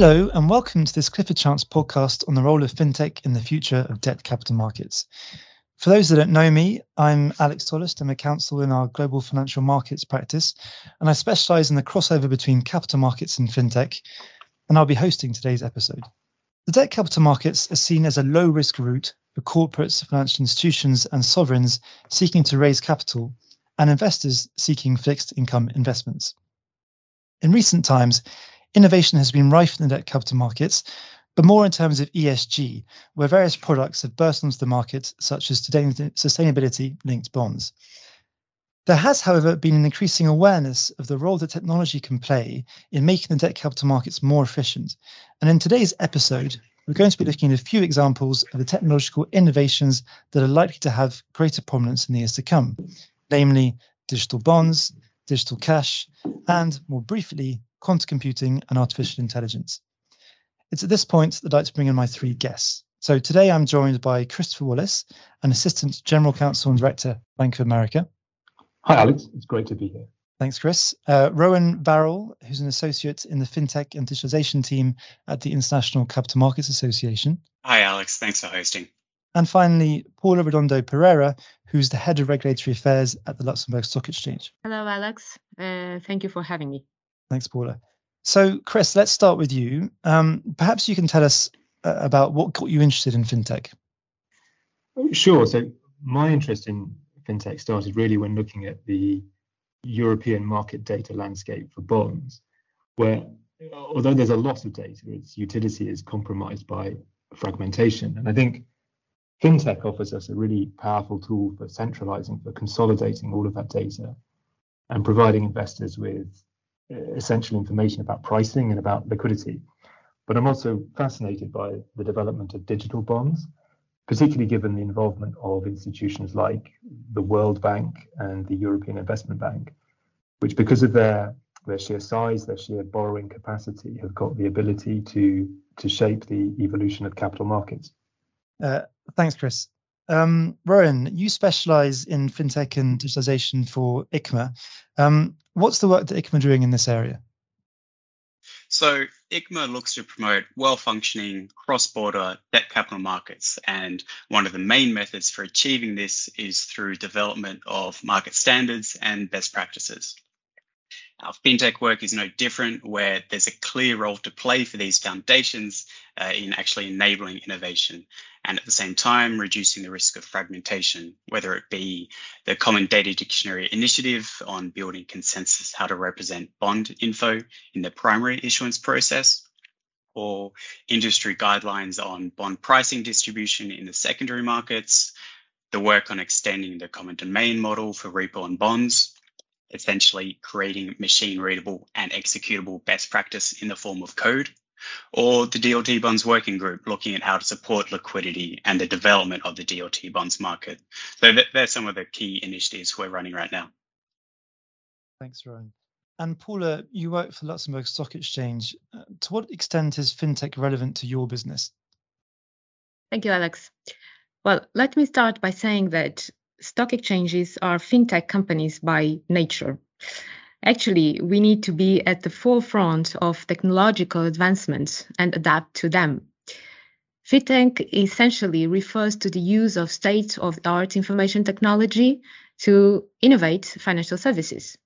Hello, and welcome to this Clifford Chance podcast on the role of fintech in the future of debt capital markets. For those that don't know me, I'm Alex Tollast. I'm a counsel in our global financial markets practice, and I specialize in the crossover between capital markets and fintech. And I'll be hosting today's episode. The debt capital markets are seen as a low risk route for corporates, financial institutions, and sovereigns seeking to raise capital, and investors seeking fixed income investments. In recent times, innovation has been rife in the debt capital markets, but more in terms of ESG, where various products have burst onto the market, such as today's sustainability linked bonds. There has, however, been an increasing awareness of the role that technology can play in making the debt capital markets more efficient. And in today's episode, we're going to be looking at a few examples of the technological innovations that are likely to have greater prominence in the years to come, namely digital bonds, digital cash, and more briefly, quantum computing and artificial intelligence. It's at this point that I'd like to bring in my three guests. So today I'm joined by Christopher Wallace, an Assistant General Counsel and Director, Bank of America. Hi, Alex. It's great to be here. Thanks, Chris. Uh, Rowan Varrall, who's an associate in the FinTech and Digitalization team at the International Capital Markets Association. Hi, Alex. Thanks for hosting. And finally, Paula Redondo Pereira, who's the Head of Regulatory Affairs at the Luxembourg Stock Exchange. Hello, Alex. Uh, thank you for having me. Thanks, Paula. So, Chris, let's start with you. Um, perhaps you can tell us uh, about what got you interested in fintech. Sure. So, my interest in fintech started really when looking at the European market data landscape for bonds, where although there's a lot of data, its utility is compromised by fragmentation. And I think fintech offers us a really powerful tool for centralizing, for consolidating all of that data and providing investors with essential information about pricing and about liquidity. But I'm also fascinated by the development of digital bonds, particularly given the involvement of institutions like the World Bank and the European Investment Bank, which, because of their their sheer size, their sheer borrowing capacity, have got the ability to to shape the evolution of capital markets. Uh, thanks, Chris. Um, Rowan, you specialize in fintech and digitalization for ICMA. Um, what's the work that ICMA doing in this area? So, ICMA looks to promote well functioning cross border debt capital markets. And one of the main methods for achieving this is through development of market standards and best practices. Our fintech work is no different, where there's a clear role to play for these foundations uh, in actually enabling innovation and at the same time reducing the risk of fragmentation, whether it be the Common Data Dictionary initiative on building consensus how to represent bond info in the primary issuance process, or industry guidelines on bond pricing distribution in the secondary markets, the work on extending the common domain model for repo and bonds, essentially creating machine readable and executable best practice in the form of code, or the DLT bonds working group looking at how to support liquidity and the development of the DLT bonds market. So they're some of the key initiatives we're running right now. Thanks, Rowan. And Paula, you work for Luxembourg Stock Exchange. Uh, to what extent is fintech relevant to your business? Thank you, Alex. Well, let me start by saying that stock exchanges are fintech companies by nature. Actually, we need to be at the forefront of technological advancements and adapt to them. Fintech essentially refers to the use of state of the art information technology to innovate financial services.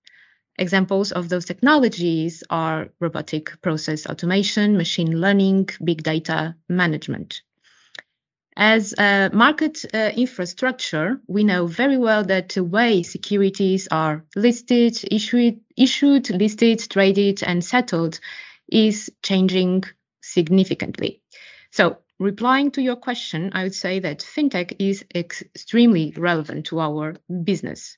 Examples of those technologies are robotic process automation, machine learning, big data management. As a market uh, infrastructure, we know very well that the way securities are listed, issued, issued, listed, traded, and settled is changing significantly. So, replying to your question, I would say that fintech is extremely relevant to our business.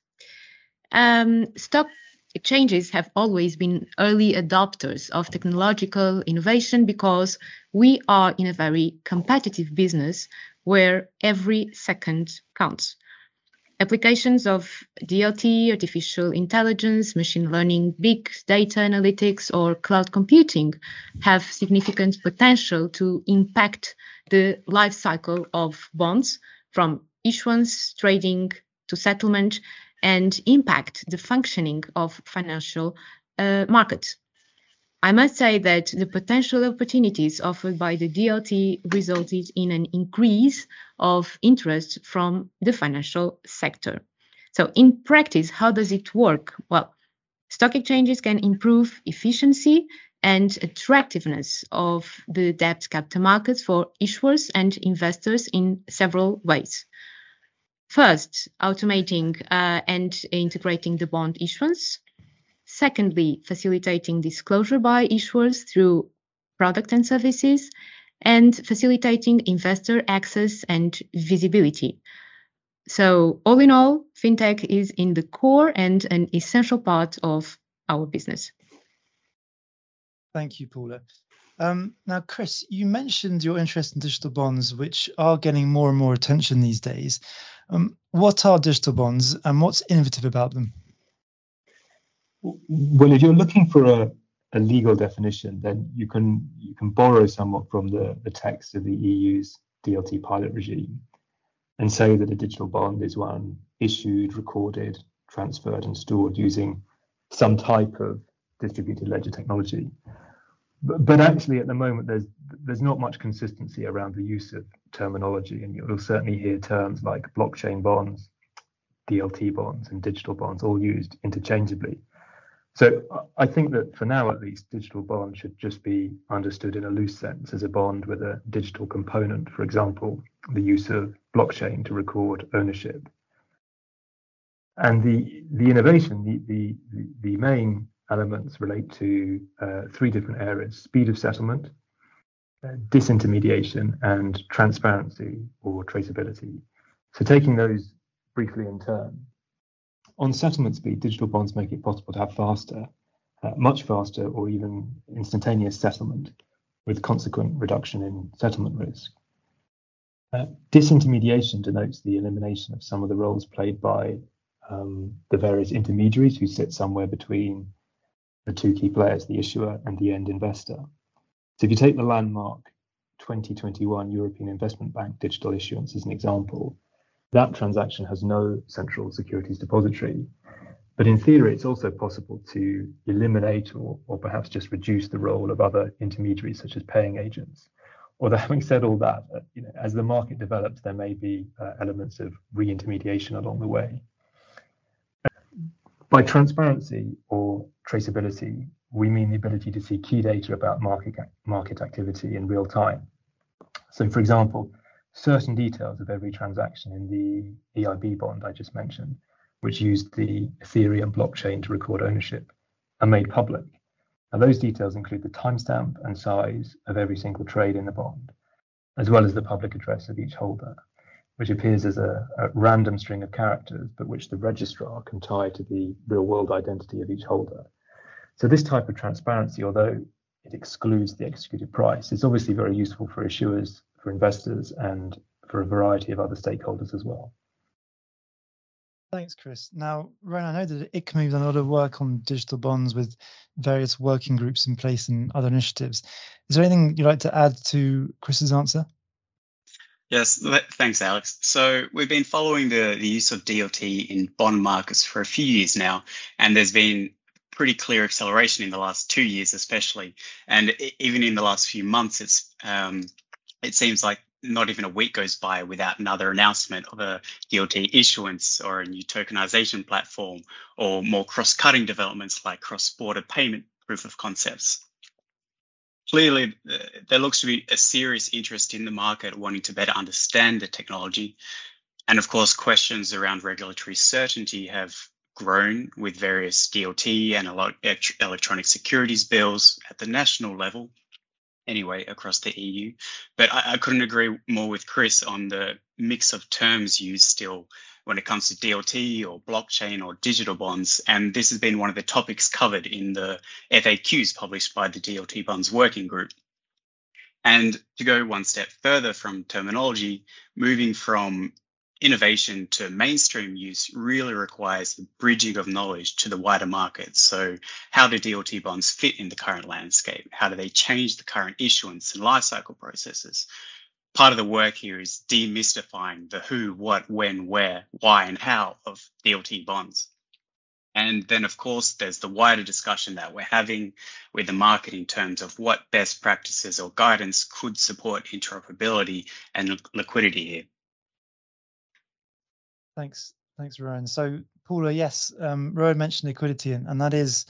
Um, stock exchanges have always been early adopters of technological innovation because we are in a very competitive business where every second counts. Applications of DLT, artificial intelligence, machine learning, big data analytics, or cloud computing have significant potential to impact the life cycle of bonds from issuance, trading to settlement and impact the functioning of financial uh, markets. I must say that the potential opportunities offered by the DLT resulted in an increase of interest from the financial sector. So, in practice, how does it work? Well, stock exchanges can improve efficiency and attractiveness of the debt capital markets for issuers and investors in several ways. First, automating uh, and integrating the bond issuance. Secondly, facilitating disclosure by issuers through product and services, and facilitating investor access and visibility. So, all in all, fintech is in the core and an essential part of our business. Thank you, Paula. Um, now, Chris, you mentioned your interest in digital bonds, which are getting more and more attention these days. Um, what are digital bonds and what's innovative about them? Well, if you're looking for a, a legal definition, then you can you can borrow somewhat from the, the text of the EU's DLT pilot regime and say that a digital bond is one issued, recorded, transferred, and stored using some type of distributed ledger technology. But, but actually, at the moment, there's there's not much consistency around the use of terminology, and you'll certainly hear terms like blockchain bonds, DLT bonds, and digital bonds all used interchangeably. So I think that for now, at least, digital bond should just be understood in a loose sense as a bond with a digital component. For example, the use of blockchain to record ownership. And the the innovation, the the the main elements relate to uh, three different areas: speed of settlement, uh, disintermediation, and transparency or traceability. So taking those briefly in turn, on settlement speed, digital bonds make it possible to have faster, uh, much faster, or even instantaneous settlement with consequent reduction in settlement risk. Uh, disintermediation denotes the elimination of some of the roles played by um, the various intermediaries who sit somewhere between the two key players, the issuer and the end investor. So if you take the landmark 2021 European Investment Bank digital issuance as an example, that transaction has no central securities depository. But in theory, it's also possible to eliminate or, or perhaps just reduce the role of other intermediaries, such as paying agents. Although having said all that, uh, you know, as the market develops, there may be uh, elements of re-intermediation along the way. By transparency or traceability, we mean the ability to see key data about market, market activity in real time. So, for example, certain details of every transaction in the EIB bond I just mentioned, which used the Ethereum blockchain to record ownership, are made public. And those details include the timestamp and size of every single trade in the bond, as well as the public address of each holder, which appears as a, a random string of characters, but which the registrar can tie to the real world identity of each holder. So this type of transparency, although it excludes the executed price, is obviously very useful for issuers for investors and for a variety of other stakeholders as well. Thanks, Chris. Now, Ron, I know that ICMA has done a lot of work on digital bonds with various working groups in place and other initiatives. Is there anything you'd like to add to Chris's answer? Yes, thanks, Alex. So we've been following the, the use of DLT in bond markets for a few years now, and there's been pretty clear acceleration in the last two years, especially, and even in the last few months, it's um, it seems like not even a week goes by without another announcement of a DLT issuance or a new tokenization platform or more cross-cutting developments like cross-border payment proof of concepts. Clearly, uh, there looks to be a serious interest in the market wanting to better understand the technology. And of course, questions around regulatory certainty have grown with various DLT and electronic securities bills at the national level anyway across the EU. But I, I, couldn't agree more with Chris on the mix of terms used still when it comes to DLT or blockchain or digital bonds. And this has been one of the topics covered in the FAQs published by the DLT Bonds Working Group. And to go one step further from terminology, moving from innovation to mainstream use really requires the bridging of knowledge to the wider market. So, how do DLT bonds fit in the current landscape? How do they change the current issuance and lifecycle processes? Part of the work here is demystifying the who, what, when, where, why, and how of DLT bonds. And then, of course, there's the wider discussion that we're having with the market in terms of what best practices or guidance could support interoperability and liquidity here. Thanks. Thanks, Rowan. So, Paula, yes, um, Rowan mentioned liquidity, and, and that is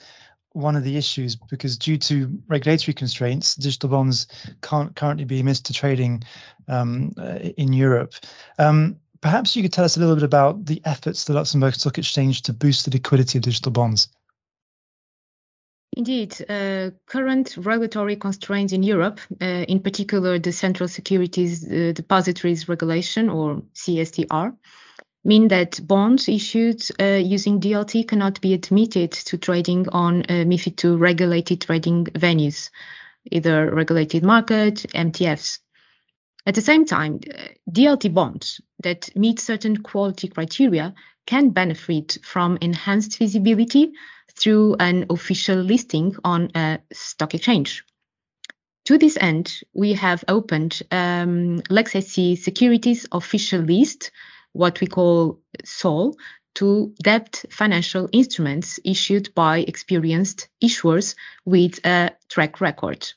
one of the issues because due to regulatory constraints, digital bonds can't currently be emitted to trading um, uh, in Europe. Um, perhaps you could tell us a little bit about the efforts the Luxembourg Stock Exchange to boost the liquidity of digital bonds. Indeed, uh, current regulatory constraints in Europe, uh, in particular the Central Securities uh, Depositories Regulation or CSDR, mean that bonds issued uh, using DLT cannot be admitted to trading on uh, MIFID II regulated trading venues, either regulated market, MTFs. At the same time, uh, DLT bonds that meet certain quality criteria can benefit from enhanced visibility through an official listing on a stock exchange. To this end, we have opened um, LuxSE Securities official list what we call SOL to debt financial instruments issued by experienced issuers with a track record.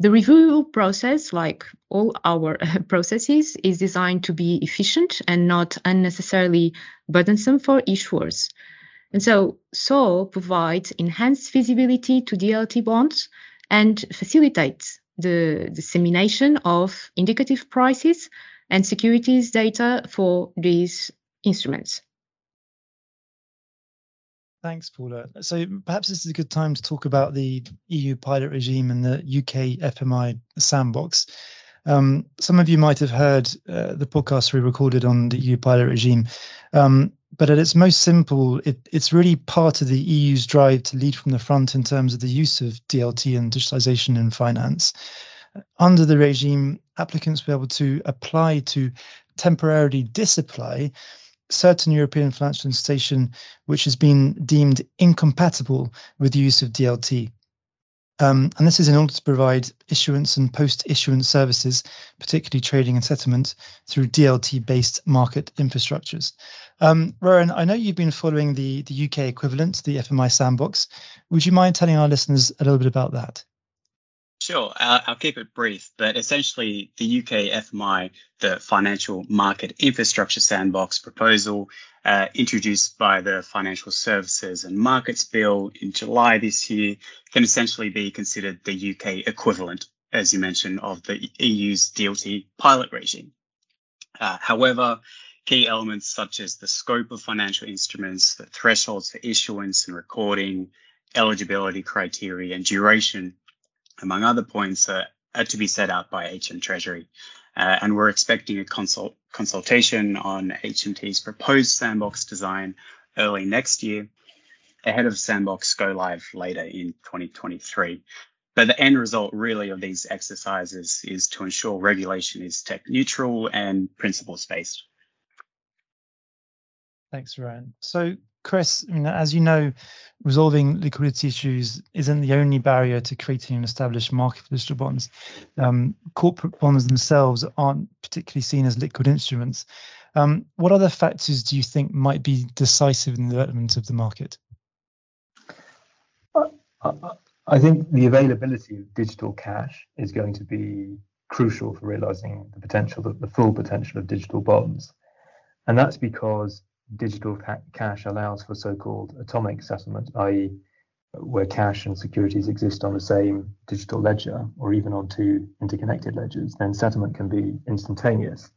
The review process, like all our processes, is designed to be efficient and not unnecessarily burdensome for issuers. And so SOL provides enhanced visibility to DLT bonds and facilitates the dissemination of indicative prices and securities data for these instruments. Thanks, Paula. So perhaps this is a good time to talk about the EU pilot regime and the UK FMI sandbox. Um, some of you might have heard uh, the podcast we recorded on the EU pilot regime, um, but at its most simple, it, it's really part of the EU's drive to lead from the front in terms of the use of DLT and digitalization in finance under the regime, applicants were able to apply to temporarily disapply certain European financial institution which has been deemed incompatible with the use of DLT. Um, and this is in order to provide issuance and post-issuance services, particularly trading and settlement, through DLT-based market infrastructures. Um, Rowan, I know you've been following the, the UK equivalent, the FMI sandbox. Would you mind telling our listeners a little bit about that? Sure, I'll, I'll, keep it brief, but essentially the UK FMI, the Financial Market Infrastructure Sandbox proposal, uh, introduced by the Financial Services and Markets Bill in July this year, can essentially be considered the UK equivalent, as you mentioned, of the EU's DLT pilot regime. Uh, however, key elements such as the scope of financial instruments, the thresholds for issuance and recording, eligibility criteria, and duration among other points, uh, are to be set out by HM Treasury. Uh, and we're expecting a consult- consultation on HMT's proposed sandbox design early next year, ahead of sandbox go live later in 2023. But the end result really of these exercises is to ensure regulation is tech neutral and principles based. Thanks, Ryan. So Chris, as you know, resolving liquidity issues isn't the only barrier to creating an established market for digital bonds. Um, corporate bonds themselves aren't particularly seen as liquid instruments. Um, what other factors do you think might be decisive in the development of the market? I think the availability of digital cash is going to be crucial for realizing the potential, the full potential of digital bonds. And that's because digital ca- cash allows for so-called atomic settlement, i.e., where cash and securities exist on the same digital ledger or even on two interconnected ledgers, then settlement can be instantaneous.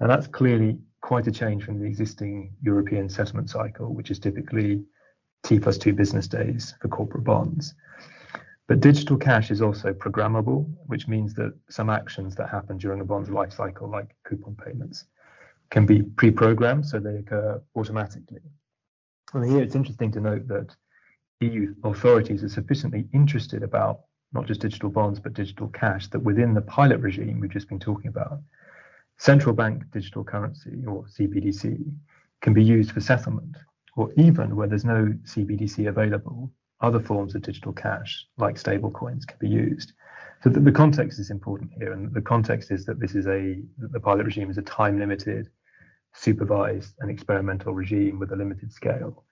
Now that's clearly quite a change from the existing European settlement cycle, which is typically T plus two business days for corporate bonds. But digital cash is also programmable, which means that some actions that happen during a bond's life cycle, like coupon payments, can be pre-programmed so they occur automatically. And here it's interesting to note that EU authorities are sufficiently interested about not just digital bonds but digital cash that within the pilot regime we've just been talking about, central bank digital currency or CBDC can be used for settlement, or even where there's no CBDC available, other forms of digital cash like stablecoins can be used. So the, the, context is important here, and the context is that this is a the pilot regime is a time limited supervised and experimental regime with a limited scale.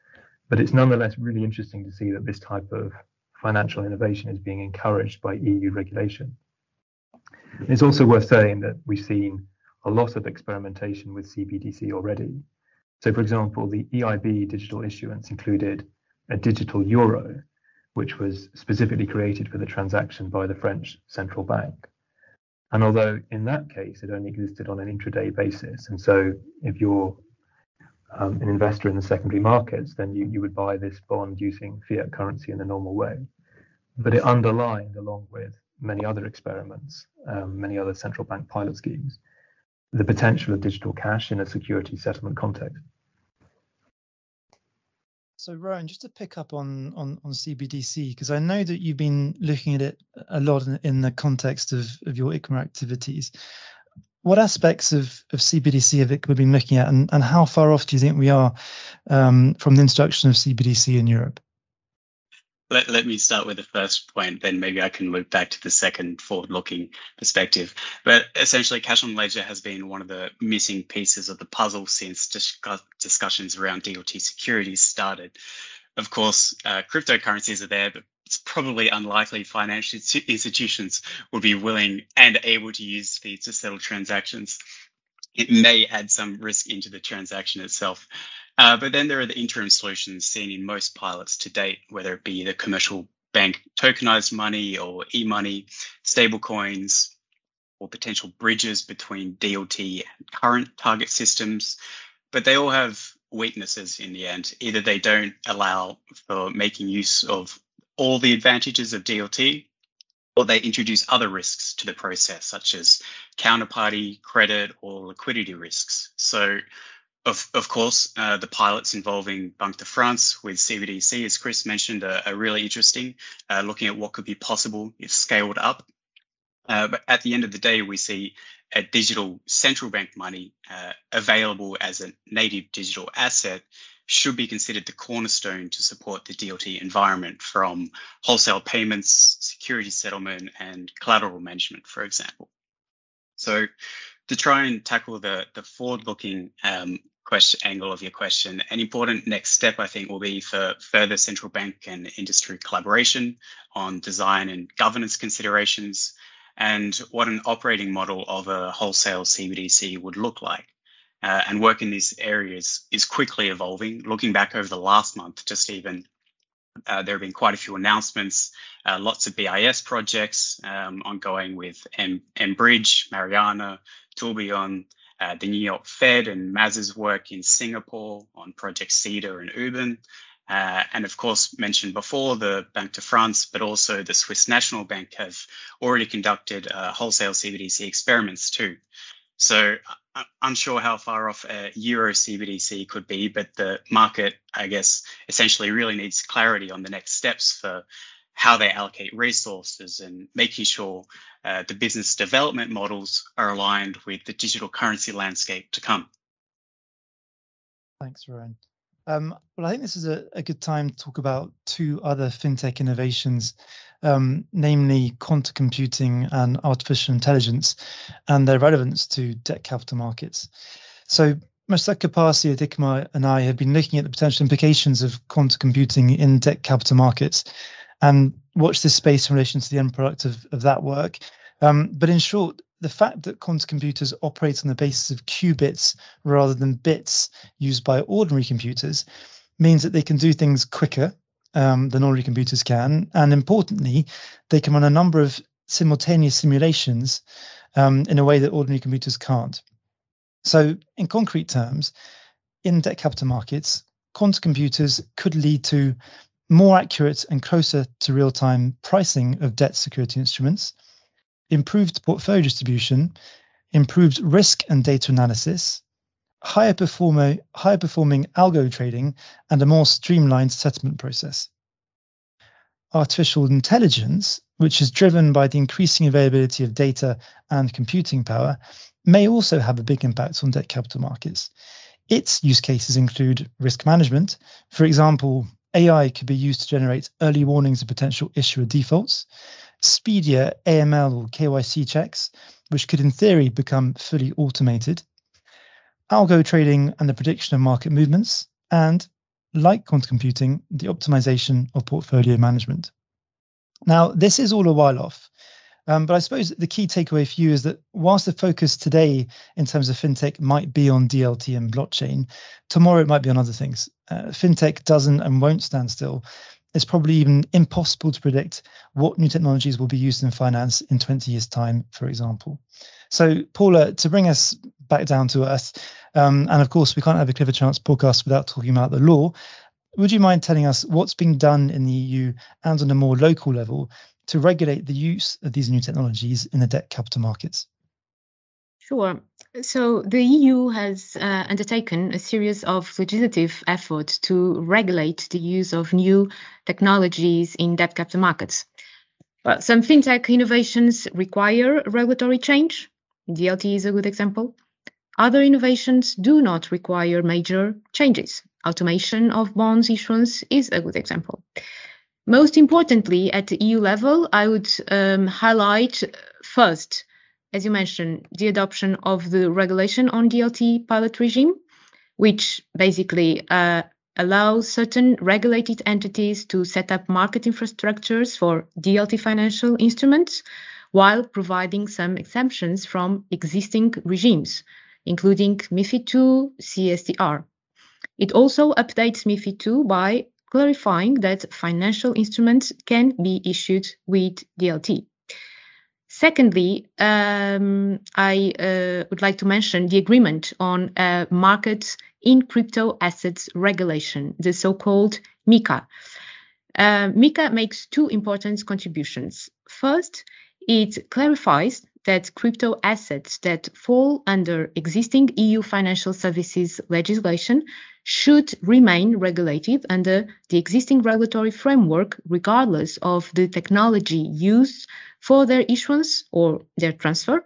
But it's nonetheless really interesting to see that this type of financial innovation is being encouraged by EU regulation. It's also worth saying that we've seen a lot of experimentation with CBDC already. So, for example, the EIB digital issuance included a digital euro, which was specifically created for the transaction by the French central bank. And although in that case it only existed on an intraday basis, and so if you're um, an investor in the secondary markets, then you, you would buy this bond using fiat currency in the normal way. But it underlined, along with many other experiments, um, many other central bank pilot schemes, the potential of digital cash in a security settlement context. So, Rowan, just to pick up on on, on CBDC, because I know that you've been looking at it a lot in, in the context of, of your ICMA activities. What aspects of, of CBDC have ICMA been looking at, and, and how far off do you think we are um, from the introduction of CBDC in Europe? Let, let me start with the first point, then maybe I can loop back to the second forward looking perspective. But essentially, cash on ledger has been one of the missing pieces of the puzzle since discuss, discussions around DLT securities started. Of course, uh, cryptocurrencies are there, but it's probably unlikely financial institutions would be willing and able to use these to settle transactions. It may add some risk into the transaction itself. Uh, but then there are the interim solutions seen in most pilots to date, whether it be the commercial bank tokenized money or e-money, stablecoins, or potential bridges between DLT and current target systems. But they all have weaknesses in the end. Either they don't allow for making use of all the advantages of DLT, or they introduce other risks to the process, such as counterparty, credit, or liquidity risks. So of, of course, uh, the pilots involving Banque de France with CBDC, as Chris mentioned, are, are really interesting, uh, looking at what could be possible if scaled up. Uh, but at the end of the day, we see a digital central bank money uh, available as a native digital asset should be considered the cornerstone to support the DLT environment from wholesale payments, security settlement, and collateral management, for example. So to try and tackle the, the forward-looking um, question angle of your question. An important next step, I think, will be for further central bank and industry collaboration on design and governance considerations and what an operating model of a wholesale CBDC would look like. Uh, and work in these areas is quickly evolving. Looking back over the last month, just even uh, there have been quite a few announcements, uh, lots of BIS projects um, ongoing with M- Mbridge, Mariana, Tourbillon, uh, the New York Fed and MAS's work in Singapore on Project Cedar and Ubin. Uh, and of course, mentioned before, the Banque de France, but also the Swiss National Bank have already conducted uh, wholesale CBDC experiments too. So I'm unsure how far off a Euro CBDC could be, but the market, I guess, essentially really needs clarity on the next steps for how they allocate resources and making sure uh, the business development models are aligned with the digital currency landscape to come. Thanks, Rowan. Um, well, I think this is a, a, good time to talk about two other fintech innovations, um, namely quantum computing and artificial intelligence, and their relevance to debt capital markets. So, Mushtaq Kapasi at ICMA and I have been looking at the potential implications of quantum computing in debt capital markets and watch this space in relation to the end product of, of that work. Um, but in short, the fact that quantum computers operate on the basis of qubits rather than bits used by ordinary computers means that they can do things quicker um, than ordinary computers can. And importantly, they can run a number of simultaneous simulations um, in a way that ordinary computers can't. So, in concrete terms, in debt capital markets, quantum computers could lead to more accurate and closer to real time pricing of debt security instruments, improved portfolio distribution, improved risk and data analysis, higher, performer, higher performing algo trading, and a more streamlined settlement process. Artificial intelligence, which is driven by the increasing availability of data and computing power, may also have a big impact on debt capital markets. Its use cases include risk management, for example, AI could be used to generate early warnings of potential issuer defaults, speedier AML or KYC checks, which could in theory become fully automated, algo trading and the prediction of market movements, and like quantum computing, the optimization of portfolio management. Now, this is all a while off, um, but I suppose the key takeaway for you is that whilst the focus today in terms of fintech might be on DLT and blockchain, tomorrow it might be on other things. Uh, fintech doesn't and won't stand still. It's probably even impossible to predict what new technologies will be used in finance in 20 years' time, for example. So, Paula, to bring us back down to earth, um, and of course, we can't have a Clifford Chance podcast without talking about the law. Would you mind telling us what's being done in the EU and on a more local level to regulate the use of these new technologies in the debt capital markets? Sure. So the EU has uh, undertaken a series of legislative efforts to regulate the use of new technologies in debt capital markets. But some fintech innovations require regulatory change. DLT is a good example. Other innovations do not require major changes. Automation of bonds issuance is a good example. Most importantly, at the EU level, I would um, highlight first, as you mentioned, the adoption of the regulation on DLT pilot regime, which basically uh, allows certain regulated entities to set up market infrastructures for DLT financial instruments while providing some exemptions from existing regimes, including MIFID II, CSDR. It also updates MIFID II by clarifying that financial instruments can be issued with DLT. Secondly, um, I uh, would like to mention the agreement on markets in crypto assets regulation, the so-called MiCA. Uh, MiCA makes two important contributions. First, it clarifies that crypto assets that fall under existing EU financial services legislation should remain regulated under the existing regulatory framework, regardless of the technology used for their issuance or their transfer,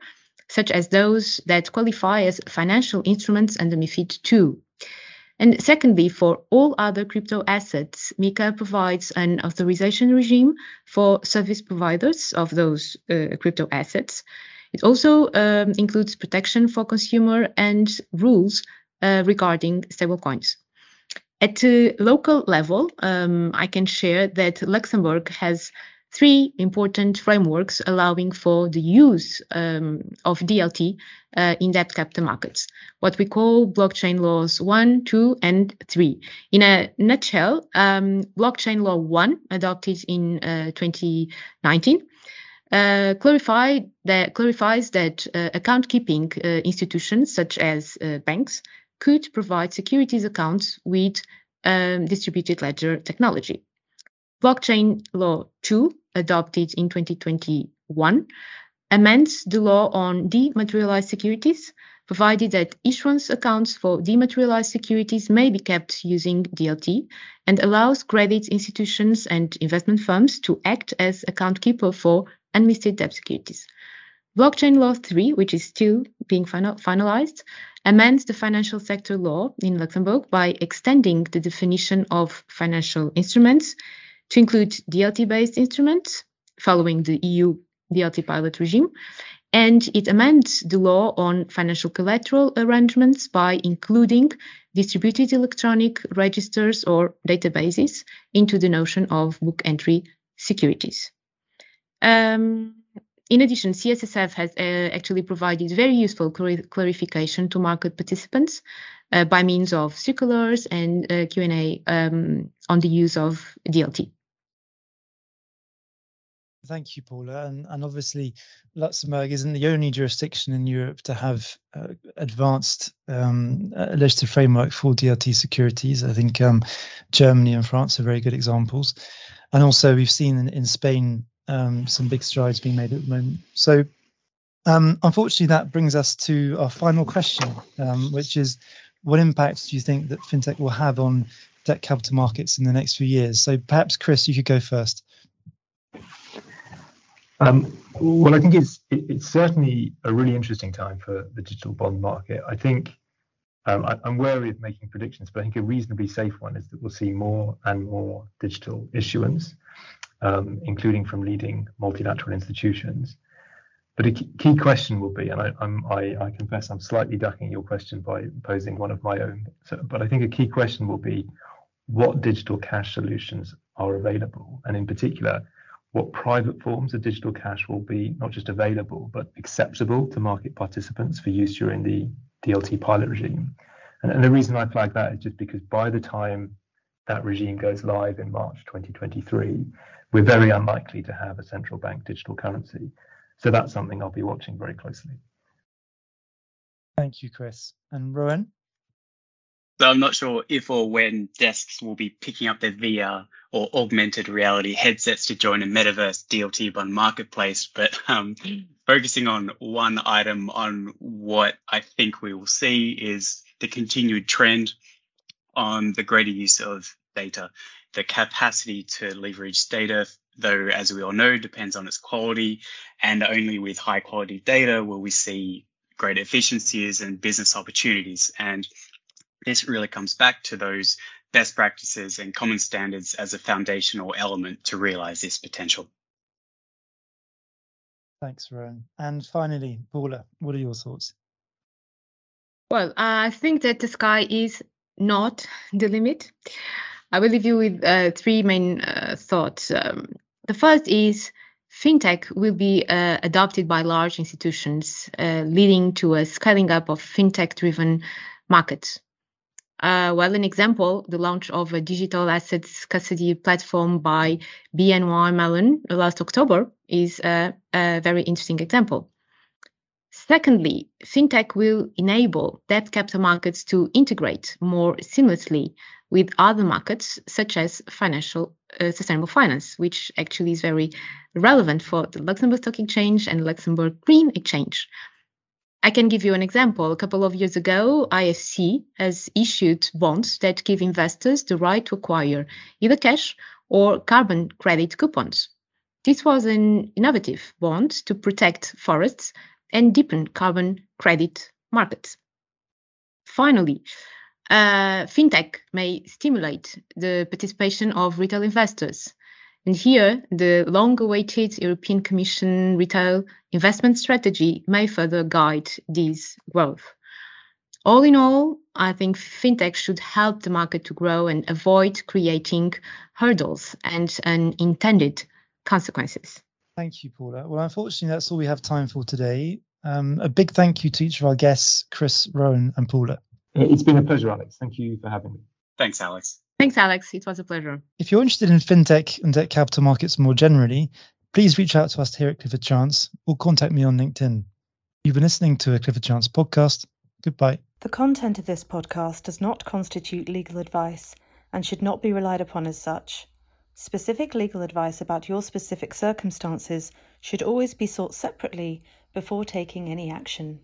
such as those that qualify as financial instruments under MIFID II. And secondly, for all other crypto assets, MiCA provides an authorization regime for service providers of those uh, crypto assets. It also um, includes protection for consumer and rules uh, regarding stablecoins. At the local level, um, I can share that Luxembourg has three important frameworks allowing for the use um, of DLT uh, in debt capital markets, what we call blockchain laws 1, 2, and 3. In a nutshell, um, blockchain law 1, adopted in uh, 2019, uh, that, clarifies that uh, account keeping uh, institutions such as uh, banks could provide securities accounts with um, distributed ledger technology. Blockchain Law 2, adopted in 2021, amends the law on dematerialized securities, provided that issuance accounts for dematerialized securities may be kept using DLT and allows credit institutions and investment firms to act as account keeper for unlisted debt securities. Blockchain Law 3, which is still being final, finalized, amends the financial sector law in Luxembourg by extending the definition of financial instruments to include DLT based instruments following the EU DLT pilot regime. And it amends the law on financial collateral arrangements by including distributed electronic registers or databases into the notion of book entry securities. Um, in addition, CSSF has uh, actually provided very useful clar- clarification to market participants uh, by means of circulars and uh, Q&A um, on the use of DLT. Thank you, Paula. And, and, obviously, Luxembourg isn't the only jurisdiction in Europe to have uh, advanced um, legislative framework for DLT securities. I think um, Germany and France are very good examples. And also, we've seen in, in Spain um, some big strides being made at the moment. So, um, unfortunately, that brings us to our final question, um, which is what impact do you think that fintech will have on debt capital markets in the next few years? So, perhaps, Chris, you could go first. Um, well, I think it's it, it's certainly a really interesting time for the digital bond market. I think um, I, am wary of making predictions, but I think a reasonably safe one is that we'll see more and more digital issuance um, including from leading multilateral institutions. But a key question will be, and I, I, I, confess I'm slightly ducking your question by posing one of my own, so, but I think a key question will be, what digital cash solutions are available, and in particular, what private forms of digital cash will be not just available but acceptable to market participants for use during the DLT pilot regime. And, and the reason I flag that is just because by the time that regime goes live in March 2023, we're very unlikely to have a central bank digital currency. So that's something I'll be watching very closely. Thank you, Chris. And Rowan? So I'm not sure if or when desks will be picking up their VR or augmented reality headsets to join a metaverse DLT bond marketplace, but um, focusing on one item on what I think we will see is the continued trend on the greater use of data, the capacity to leverage data, though, as we all know, depends on its quality, and only with high quality data will we see great efficiencies and business opportunities. And this really comes back to those best practices and common standards as a foundational element to realize this potential. Thanks, Rowan. And finally, Paula, what are your thoughts? Well, I think that the sky is not the limit. I will leave you with uh, three main uh, thoughts. Um, the first is fintech will be uh, adopted by large institutions, uh, leading to a scaling up of fintech driven markets. Uh, well, an example, the launch of a digital assets custody platform by BNY Mellon last October is a, a very interesting example. Secondly, fintech will enable debt capital markets to integrate more seamlessly with other markets, such as financial uh, sustainable finance, which actually is very relevant for the Luxembourg Stock Exchange and Luxembourg Green Exchange. I can give you an example. A couple of years ago, IFC has issued bonds that give investors the right to acquire either cash or carbon credit coupons. This was an innovative bond to protect forests and deepen carbon credit markets. Finally, uh, fintech may stimulate the participation of retail investors. And here, the long awaited European Commission retail investment strategy may further guide this growth. All in all, I think fintech should help the market to grow and avoid creating hurdles and unintended consequences. Thank you, Paula. Well, unfortunately, that's all we have time for today. Um, a big thank you to each of our guests, Chris, Rowan, and Paula. It's been a pleasure, Alex. Thank you for having me. Thanks, Alex. Thanks, Alex. It was a pleasure. If you're interested in fintech and debt capital markets more generally, please reach out to us here at Clifford Chance or contact me on LinkedIn. You've been listening to a Clifford Chance podcast. Goodbye. The content of this podcast does not constitute legal advice and should not be relied upon as such. Specific legal advice about your specific circumstances should always be sought separately before taking any action.